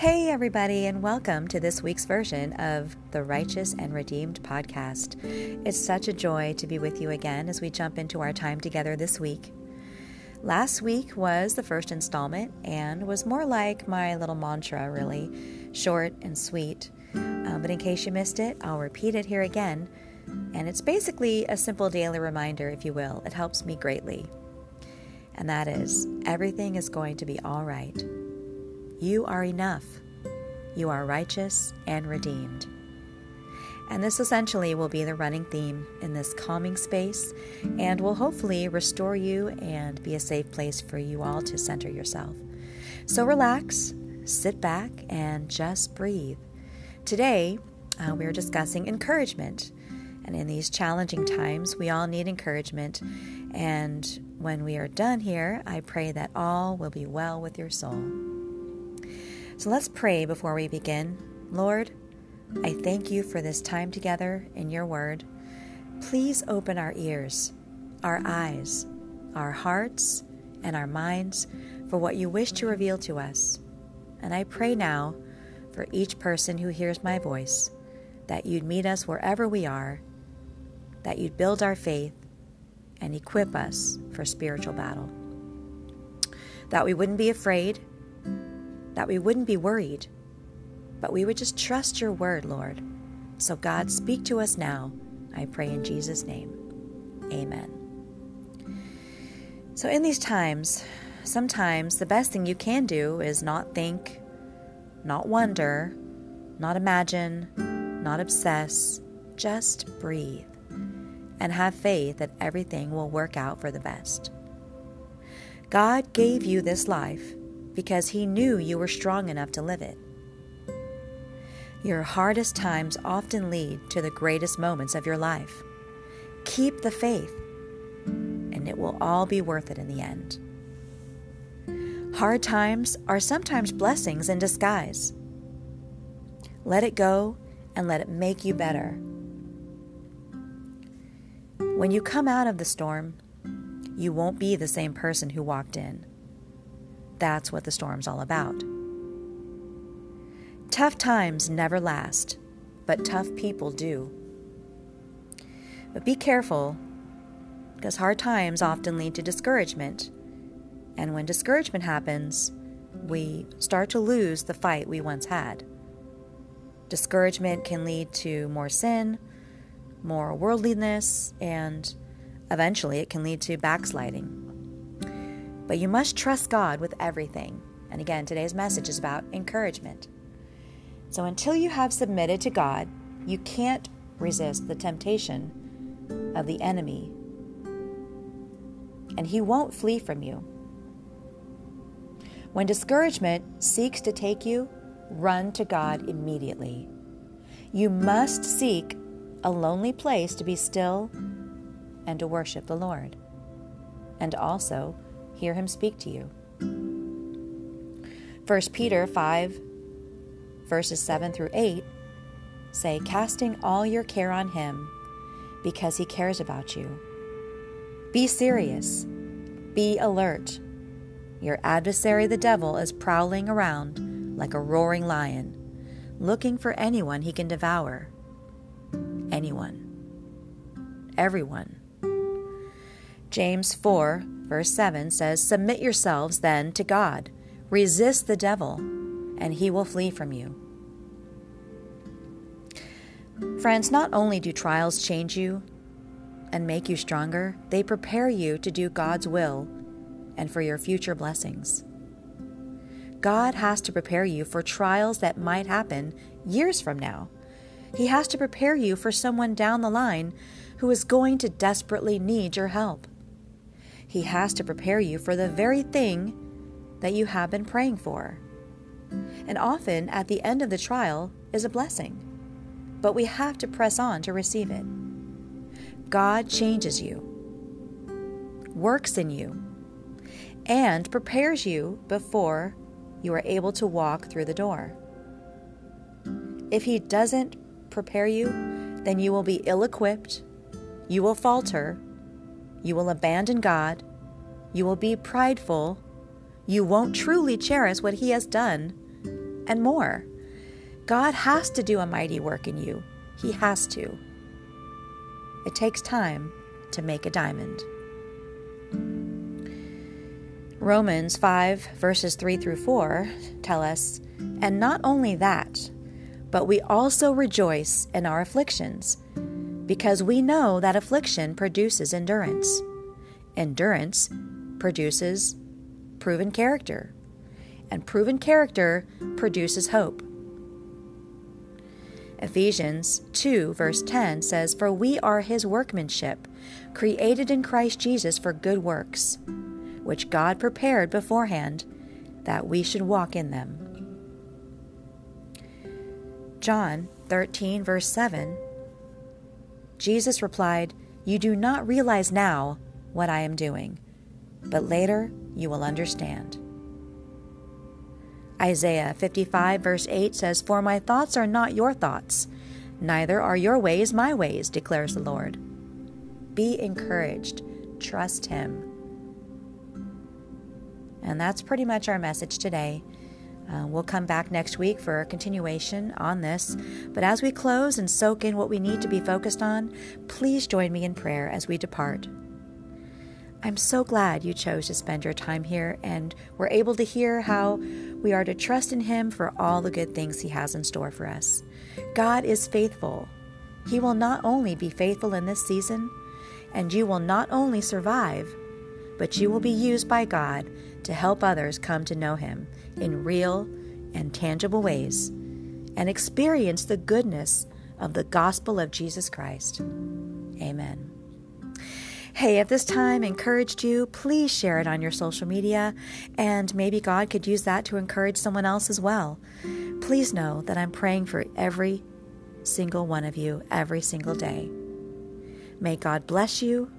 Hey, everybody, and welcome to this week's version of the Righteous and Redeemed podcast. It's such a joy to be with you again as we jump into our time together this week. Last week was the first installment and was more like my little mantra, really short and sweet. Uh, but in case you missed it, I'll repeat it here again. And it's basically a simple daily reminder, if you will. It helps me greatly. And that is everything is going to be all right. You are enough. You are righteous and redeemed. And this essentially will be the running theme in this calming space and will hopefully restore you and be a safe place for you all to center yourself. So relax, sit back, and just breathe. Today, uh, we're discussing encouragement. And in these challenging times, we all need encouragement. And when we are done here, I pray that all will be well with your soul. So let's pray before we begin. Lord, I thank you for this time together in your word. Please open our ears, our eyes, our hearts, and our minds for what you wish to reveal to us. And I pray now for each person who hears my voice that you'd meet us wherever we are, that you'd build our faith and equip us for spiritual battle. That we wouldn't be afraid that we wouldn't be worried, but we would just trust your word, Lord. So, God, speak to us now. I pray in Jesus' name. Amen. So, in these times, sometimes the best thing you can do is not think, not wonder, not imagine, not obsess, just breathe and have faith that everything will work out for the best. God gave you this life because He knew you were strong enough to live it. Your hardest times often lead to the greatest moments of your life. Keep the faith, and it will all be worth it in the end. Hard times are sometimes blessings in disguise. Let it go and let it make you better. When you come out of the storm, you won't be the same person who walked in. That's what the storm's all about. Tough times never last, but tough people do. But be careful, because hard times often lead to discouragement. And when discouragement happens, we start to lose the fight we once had. Discouragement can lead to more sin, more worldliness, and eventually it can lead to backsliding. But you must trust God with everything. And again, today's message is about encouragement. So until you have submitted to God, you can't resist the temptation of the enemy. And he won't flee from you. When discouragement seeks to take you, run to God immediately. You must seek a lonely place to be still and to worship the Lord. And also, hear him speak to you. 1 Peter 5, verses 7 through 8 say, Casting all your care on him because he cares about you. Be serious, be alert. Your adversary, the devil, is prowling around like a roaring lion, looking for anyone he can devour. Anyone. Everyone. James 4 Verse 7 says, Submit yourselves then to God, resist the devil, and he will flee from you. Friends, not only do trials change you and make you stronger, they prepare you to do God's will and for your future blessings. God has to prepare you for trials that might happen years from now. He has to prepare you for someone down the line who is going to desperately need your help. He has to prepare you for the very thing that you have been praying for. And often at the end of the trial is a blessing, but we have to press on to receive it. God changes you, works in you, and prepares you before you are able to walk through the door. If He doesn't prepare you, then you will be ill equipped, you will falter, you will abandon God. You will be prideful. You won't truly cherish what He has done. and more. God has to do a mighty work in you. He has to. It takes time to make a diamond. Romans 5, verses 3 through 4 tell us, And not only that, but we also rejoice in our afflictions, because we know that affliction produces endurance. Endurance produces proven character, and proven character produces hope. Ephesians 2, verse 10 says, For we are his workmanship, created in Christ Jesus for good works, which God prepared beforehand that we should walk in them. John 13, verse 7 Jesus replied, You do not realize now what I am doing, but later you will understand. Isaiah 55, verse 8 says, For my thoughts are not your thoughts, neither are your ways my ways, declares the Lord. Be encouraged, trust Him. And that's pretty much our message today. Uh, we'll come back next week for a continuation on this. But as we close and soak in what we need to be focused on, please join me in prayer as we depart. I'm so glad you chose to spend your time here and were able to hear how we are to trust in Him for all the good things He has in store for us. God is faithful. He will not only be faithful in this season, and you will not only survive, but you will be used by God to help others come to know Him in real and tangible ways and experience the goodness of the gospel of Jesus Christ. Amen. Hey, if this time encouraged you, please share it on your social media, and maybe God could use that to encourage someone else as well. Please know that I'm praying for every single one of you every single day. May God bless you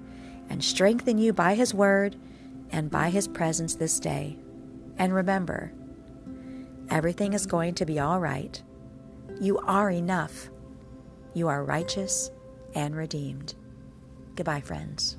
and strengthen you by His word and by His presence this day. And remember, everything is going to be all right. You are enough. You are righteous and redeemed. Goodbye, friends.